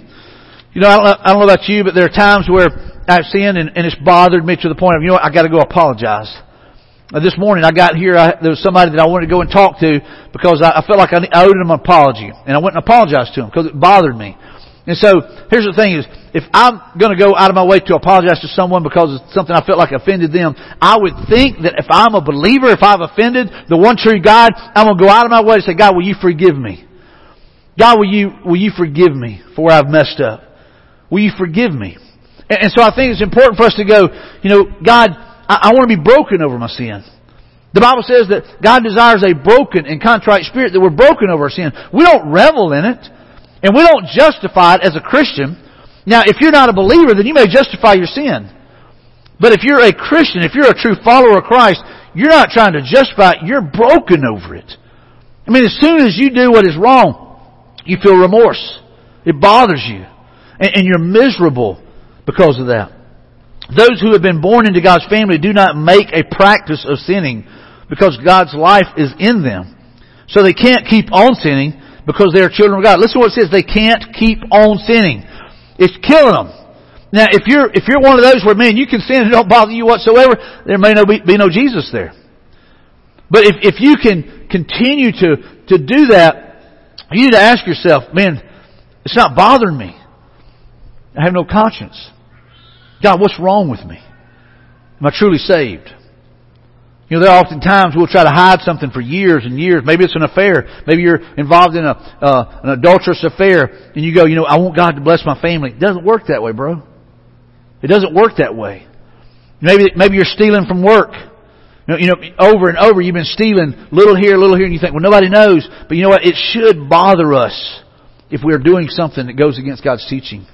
You know, I don't, I don't know about you, but there are times where I've sinned and, and it's bothered me to the point of, you know what, I gotta go apologize. This morning I got here, I, there was somebody that I wanted to go and talk to because I, I felt like I, I owed him an apology. And I went and apologized to him because it bothered me. And so, here's the thing is, if I'm gonna go out of my way to apologize to someone because of something I felt like offended them, I would think that if I'm a believer, if I've offended the one true God, I'm gonna go out of my way to say, God, will you forgive me? God, will you, will you forgive me for where I've messed up? Will you forgive me? And, and so I think it's important for us to go, you know, God, I, I want to be broken over my sin. The Bible says that God desires a broken and contrite spirit that we're broken over our sin. We don't revel in it. And we don't justify it as a Christian. Now, if you're not a believer, then you may justify your sin. But if you're a Christian, if you're a true follower of Christ, you're not trying to justify it, you're broken over it. I mean, as soon as you do what is wrong, you feel remorse. It bothers you. And, and you're miserable because of that. Those who have been born into God's family do not make a practice of sinning because God's life is in them. So they can't keep on sinning because they are children of God. Listen to what it says. They can't keep on sinning. It's killing them. Now, if you're, if you're one of those where, man, you can sin and don't bother you whatsoever, there may no be, be no Jesus there. But if, if you can continue to, to do that, you need to ask yourself, man, it's not bothering me. I have no conscience. God, what's wrong with me? Am I truly saved? You know, there are often times we'll try to hide something for years and years. Maybe it's an affair. Maybe you're involved in a uh, an adulterous affair, and you go, you know, I want God to bless my family. It doesn't work that way, bro. It doesn't work that way. Maybe maybe you're stealing from work. You know, you know, over and over you've been stealing little here, little here, and you think, well, nobody knows. But you know what? It should bother us if we're doing something that goes against God's teaching.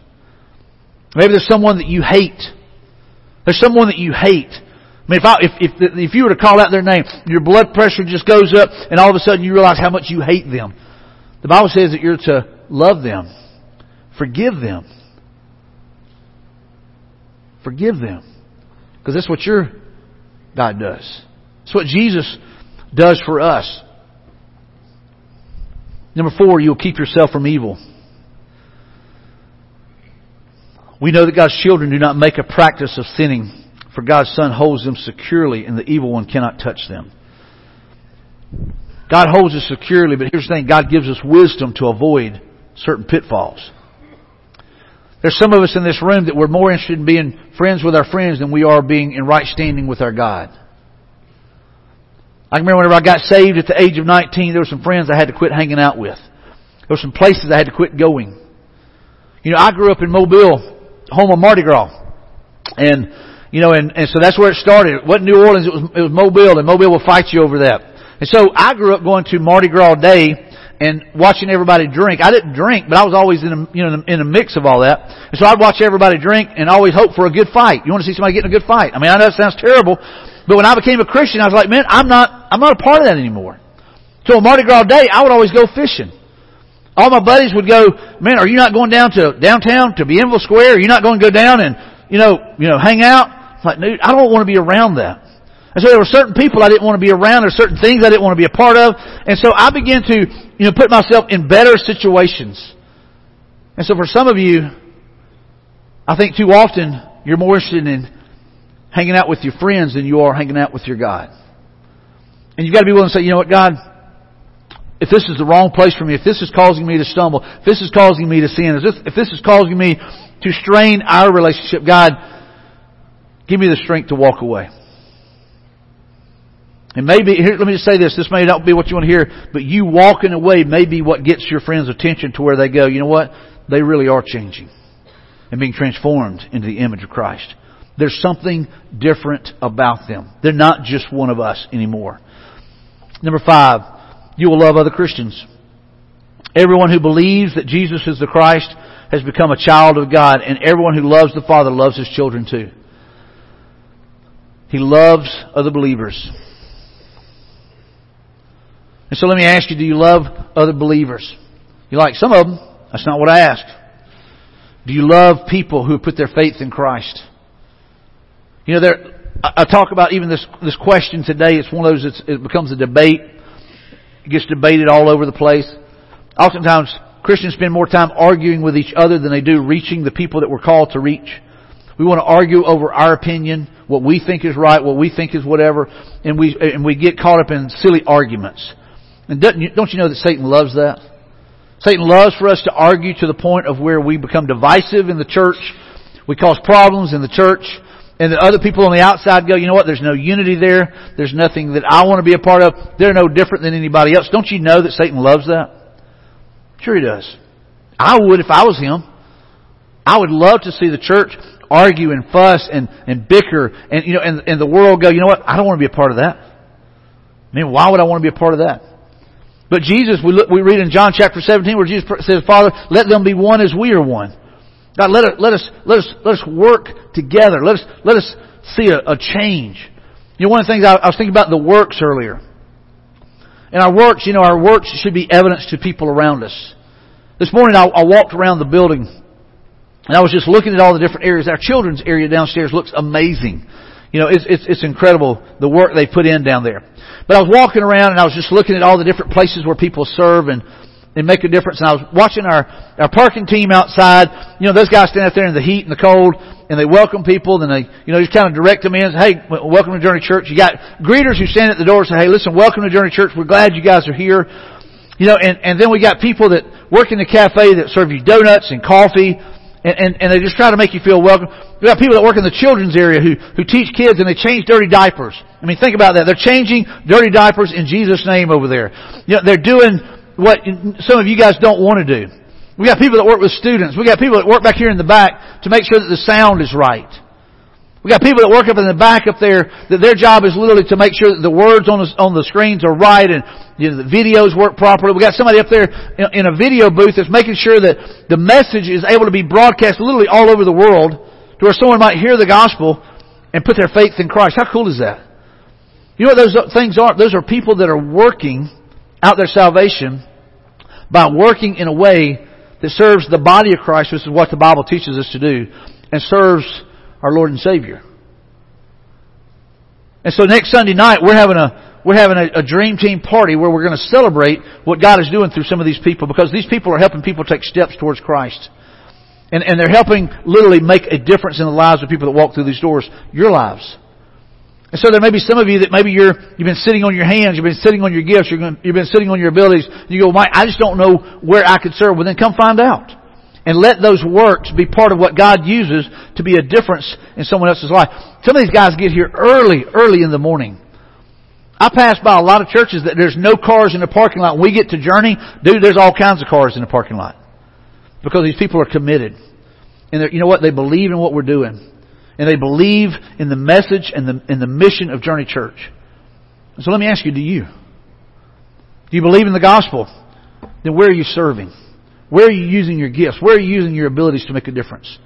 Maybe there's someone that you hate. There's someone that you hate. I mean, if, I, if, if, if you were to call out their name, your blood pressure just goes up and all of a sudden you realize how much you hate them. The Bible says that you're to love them, forgive them, Forgive them. Because that's what your God does. It's what Jesus does for us. Number four, you'll keep yourself from evil. We know that God's children do not make a practice of sinning, for God's Son holds them securely, and the evil one cannot touch them. God holds us securely, but here's the thing God gives us wisdom to avoid certain pitfalls. There's some of us in this room that we're more interested in being friends with our friends than we are being in right standing with our God. I remember whenever I got saved at the age of 19, there were some friends I had to quit hanging out with. There were some places I had to quit going. You know, I grew up in Mobile, home of Mardi Gras. And, you know, and, and so that's where it started. It wasn't New Orleans, it was, it was Mobile, and Mobile will fight you over that. And so I grew up going to Mardi Gras Day and watching everybody drink. I didn't drink, but I was always in a, you know, in a mix of all that. And so I'd watch everybody drink and always hope for a good fight. You want to see somebody getting a good fight. I mean, I know it sounds terrible, but when I became a Christian, I was like, man, I'm not, I'm not a part of that anymore. So on Mardi Gras Day, I would always go fishing. All my buddies would go, man, are you not going down to downtown to Bienville Square? Are you not going to go down and, you know, you know, hang out? I'm like, dude, I don't want to be around that. And so there were certain people I didn't want to be around. There were certain things I didn't want to be a part of. And so I began to, you know, put myself in better situations. And so for some of you, I think too often you're more interested in hanging out with your friends than you are hanging out with your God. And you've got to be willing to say, you know what, God, if this is the wrong place for me, if this is causing me to stumble, if this is causing me to sin, if this, if this is causing me to strain our relationship, God, give me the strength to walk away. And maybe, here, let me just say this, this may not be what you want to hear, but you walking away may be what gets your friends' attention to where they go, you know what? They really are changing and being transformed into the image of Christ. There's something different about them. They're not just one of us anymore. Number five, you will love other Christians. Everyone who believes that Jesus is the Christ has become a child of God, and everyone who loves the Father loves his children too. He loves other believers. And so let me ask you, do you love other believers? You like some of them? That's not what I asked. Do you love people who put their faith in Christ? You know, there, I talk about even this, this question today. It's one of those, it becomes a debate. It gets debated all over the place. Oftentimes, Christians spend more time arguing with each other than they do reaching the people that we're called to reach. We want to argue over our opinion, what we think is right, what we think is whatever, and we, and we get caught up in silly arguments. And don't you, don't you know that Satan loves that? Satan loves for us to argue to the point of where we become divisive in the church. We cause problems in the church. And the other people on the outside go, you know what, there's no unity there. There's nothing that I want to be a part of. They're no different than anybody else. Don't you know that Satan loves that? Sure he does. I would if I was him. I would love to see the church argue and fuss and, and bicker and, you know, and, and the world go, you know what, I don't want to be a part of that. I mean, why would I want to be a part of that? But Jesus, we, look, we read in John chapter 17 where Jesus says, Father, let them be one as we are one. God, let us, let us, let us, let us work together. Let us, let us see a, a change. You know, one of the things I, I was thinking about the works earlier. And our works, you know, our works should be evidence to people around us. This morning I, I walked around the building and I was just looking at all the different areas. Our children's area downstairs looks amazing. You know, it's, it's, it's incredible the work they put in down there. But I was walking around and I was just looking at all the different places where people serve and, and make a difference. And I was watching our, our parking team outside. You know, those guys stand out there in the heat and the cold and they welcome people and they, you know, just kind of direct them in. Hey, welcome to Journey Church. You got greeters who stand at the door and say, hey, listen, welcome to Journey Church. We're glad you guys are here. You know, and, and then we got people that work in the cafe that serve you donuts and coffee and, and, and they just try to make you feel welcome. We got people that work in the children's area who, who teach kids and they change dirty diapers. I mean, think about that. They're changing dirty diapers in Jesus' name over there. You know, they're doing what some of you guys don't want to do. We got people that work with students. We got people that work back here in the back to make sure that the sound is right. We got people that work up in the back up there that their job is literally to make sure that the words on the, on the screens are right and you know, the videos work properly. We got somebody up there in, in a video booth that's making sure that the message is able to be broadcast literally all over the world to where someone might hear the gospel and put their faith in Christ. How cool is that? You know what those things are? Those are people that are working out their salvation by working in a way that serves the body of Christ, which is what the Bible teaches us to do, and serves our Lord and Savior. And so next Sunday night, we're having a, we're having a, a dream team party where we're going to celebrate what God is doing through some of these people because these people are helping people take steps towards Christ. And, and they're helping literally make a difference in the lives of people that walk through these doors, your lives. And so there may be some of you that maybe you're, you've been sitting on your hands, you've been sitting on your gifts, you've been, you've been sitting on your abilities. You go, Mike, I just don't know where I could serve. Well then come find out. And let those works be part of what God uses to be a difference in someone else's life. Some of these guys get here early, early in the morning. I pass by a lot of churches that there's no cars in the parking lot. We get to Journey, dude, there's all kinds of cars in the parking lot. Because these people are committed. And you know what? They believe in what we're doing and they believe in the message and the, and the mission of Journey Church. So let me ask you, do you? Do you believe in the gospel? Then where are you serving? Where are you using your gifts? Where are you using your abilities to make a difference?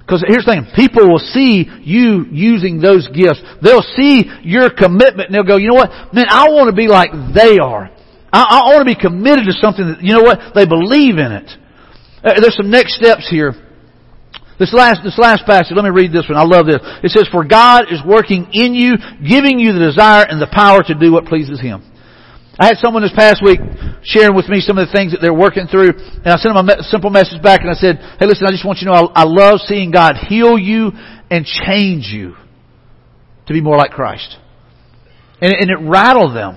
Because here's the thing, people will see you using those gifts. They'll see your commitment and they'll go, you know what? Man, I want to be like they are. I, I want to be committed to something that, you know what? They believe in it. Uh, there's some next steps here this last, this last passage, let me read this one. I love this. It says, For God is working in you, giving you the desire and the power to do what pleases Him. I had someone this past week sharing with me some of the things that they're working through, and I sent them a simple message back and I said, hey listen, I just want you to know I, I love seeing God heal you and change you to be more like Christ. And, and it rattled them.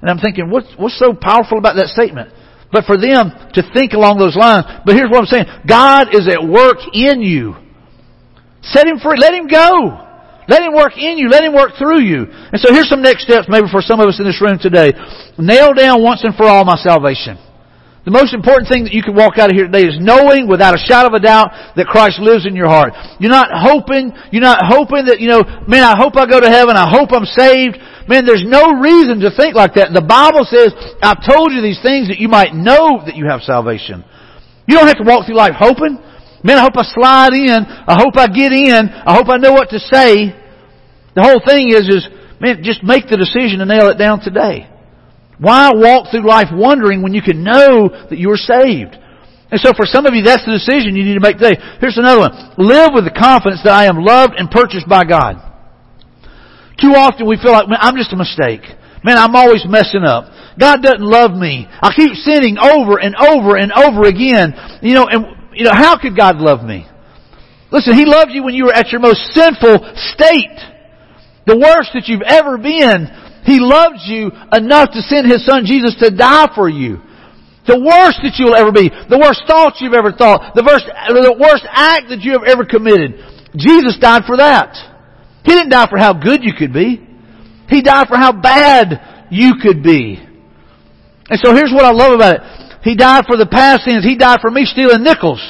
And I'm thinking, what's, what's so powerful about that statement? But for them to think along those lines. But here's what I'm saying. God is at work in you. Set Him free. Let Him go. Let Him work in you. Let Him work through you. And so here's some next steps maybe for some of us in this room today. Nail down once and for all my salvation. The most important thing that you can walk out of here today is knowing without a shadow of a doubt that Christ lives in your heart. You're not hoping, you're not hoping that, you know, man, I hope I go to heaven, I hope I'm saved. Man, there's no reason to think like that. The Bible says, I've told you these things that you might know that you have salvation. You don't have to walk through life hoping. Man, I hope I slide in. I hope I get in. I hope I know what to say. The whole thing is, is, man, just make the decision to nail it down today. Why walk through life wondering when you can know that you are saved? And so for some of you, that's the decision you need to make today. Here's another one. Live with the confidence that I am loved and purchased by God. Too often we feel like, man, I'm just a mistake. Man, I'm always messing up. God doesn't love me. I keep sinning over and over and over again. You know, and, you know, how could God love me? Listen, He loved you when you were at your most sinful state. The worst that you've ever been. He loves you enough to send His Son Jesus to die for you. The worst that you'll ever be. The worst thoughts you've ever thought. The worst, the worst act that you have ever committed. Jesus died for that. He didn't die for how good you could be. He died for how bad you could be. And so here's what I love about it. He died for the past sins. He died for me stealing nickels.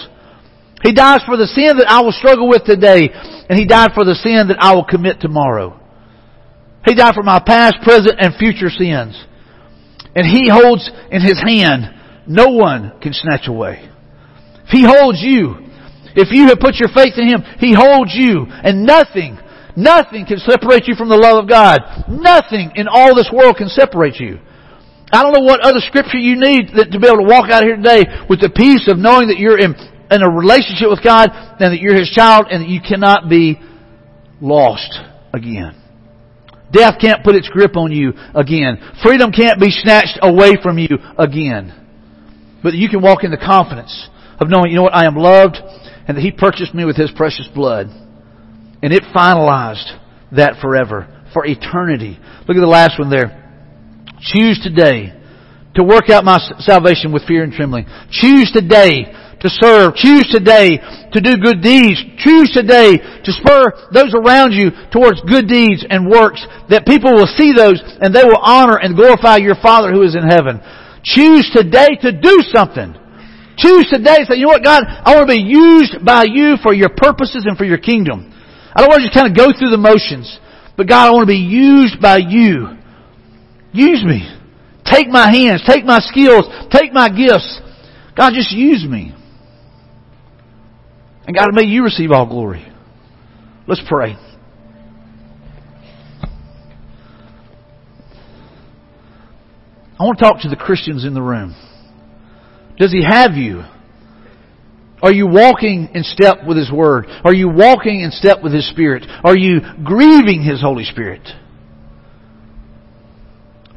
He dies for the sin that I will struggle with today. And He died for the sin that I will commit tomorrow. He died for my past, present, and future sins. And He holds in His hand, no one can snatch away. If He holds you, if you have put your faith in Him, He holds you, and nothing, nothing can separate you from the love of God. Nothing in all this world can separate you. I don't know what other scripture you need to be able to walk out here today with the peace of knowing that you're in, in a relationship with God and that you're His child and that you cannot be lost again. Death can't put its grip on you again. Freedom can't be snatched away from you again. But you can walk in the confidence of knowing, you know what, I am loved and that He purchased me with His precious blood. And it finalized that forever, for eternity. Look at the last one there. Choose today to work out my salvation with fear and trembling. Choose today to serve. Choose today to do good deeds. Choose today to spur those around you towards good deeds and works that people will see those and they will honor and glorify your Father who is in heaven. Choose today to do something. Choose today to say, you know what, God, I want to be used by you for your purposes and for your kingdom. I don't want to just kind of go through the motions, but God, I want to be used by you. Use me. Take my hands, take my skills, take my gifts. God, just use me. And God, may you receive all glory. Let's pray. I want to talk to the Christians in the room. Does He have you? Are you walking in step with His Word? Are you walking in step with His Spirit? Are you grieving His Holy Spirit?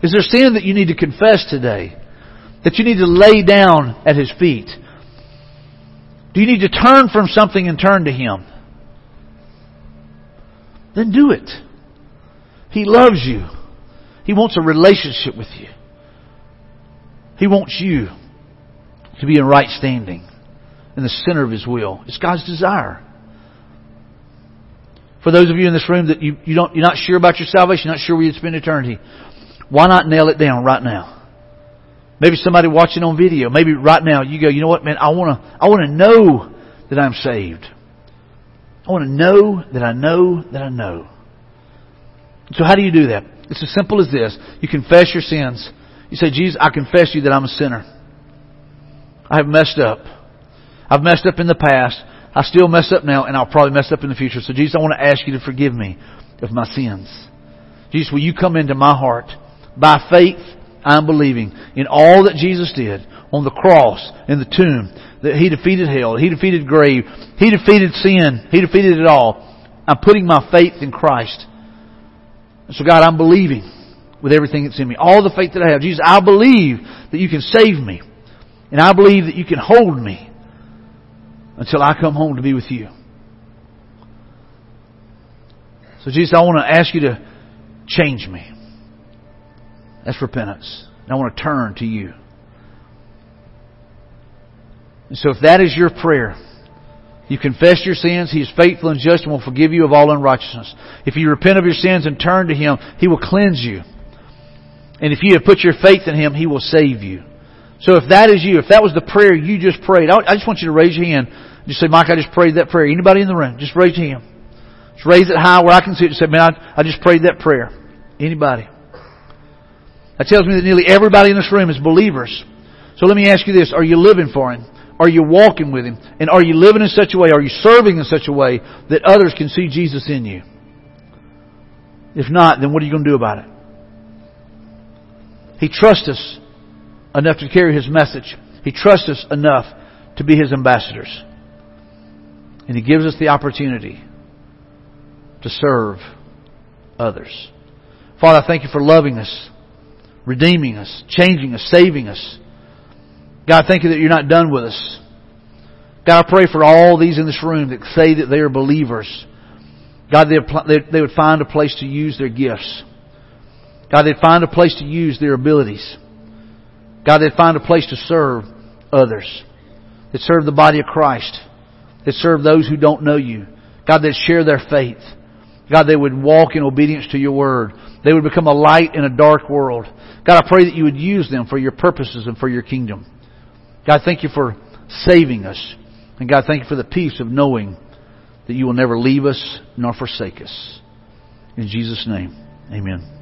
Is there sin that you need to confess today? That you need to lay down at His feet? Do you need to turn from something and turn to Him? Then do it. He loves you. He wants a relationship with you. He wants you to be in right standing in the center of His will. It's God's desire. For those of you in this room that you, you don't, you're not sure about your salvation, you're not sure where you'd spend eternity, why not nail it down right now? Maybe somebody watching on video. Maybe right now you go, you know what, man, I want to, I want to know that I'm saved. I want to know that I know that I know. So how do you do that? It's as simple as this. You confess your sins. You say, Jesus, I confess you that I'm a sinner. I have messed up. I've messed up in the past. I still mess up now, and I'll probably mess up in the future. So Jesus, I want to ask you to forgive me of my sins. Jesus, will you come into my heart? By faith, I'm believing in all that Jesus did on the cross, in the tomb, that He defeated hell, He defeated grave, He defeated sin, He defeated it all. I'm putting my faith in Christ. So God, I'm believing with everything that's in me. All the faith that I have. Jesus, I believe that you can save me. And I believe that you can hold me until I come home to be with you. So Jesus, I want to ask you to change me. That's repentance. And I want to turn to you. And so if that is your prayer, you confess your sins, He is faithful and just and will forgive you of all unrighteousness. If you repent of your sins and turn to Him, He will cleanse you. And if you have put your faith in Him, He will save you. So if that is you, if that was the prayer you just prayed, I just want you to raise your hand. Just say, Mike, I just prayed that prayer. Anybody in the room, just raise your hand. Just raise it high where I can see it. Just say, man, I, I just prayed that prayer. Anybody? That tells me that nearly everybody in this room is believers. So let me ask you this. Are you living for Him? Are you walking with Him? And are you living in such a way, are you serving in such a way that others can see Jesus in you? If not, then what are you going to do about it? He trusts us enough to carry His message. He trusts us enough to be His ambassadors. And He gives us the opportunity to serve others. Father, I thank you for loving us redeeming us, changing us, saving us. God, thank you that you're not done with us. God, I pray for all these in this room that say that they are believers. God, they would find a place to use their gifts. God, they'd find a place to use their abilities. God, they'd find a place to serve others. They'd serve the body of Christ. They'd serve those who don't know you. God, they'd share their faith. God, they would walk in obedience to your word. They would become a light in a dark world. God, I pray that you would use them for your purposes and for your kingdom. God, thank you for saving us. And God, thank you for the peace of knowing that you will never leave us nor forsake us. In Jesus' name, amen.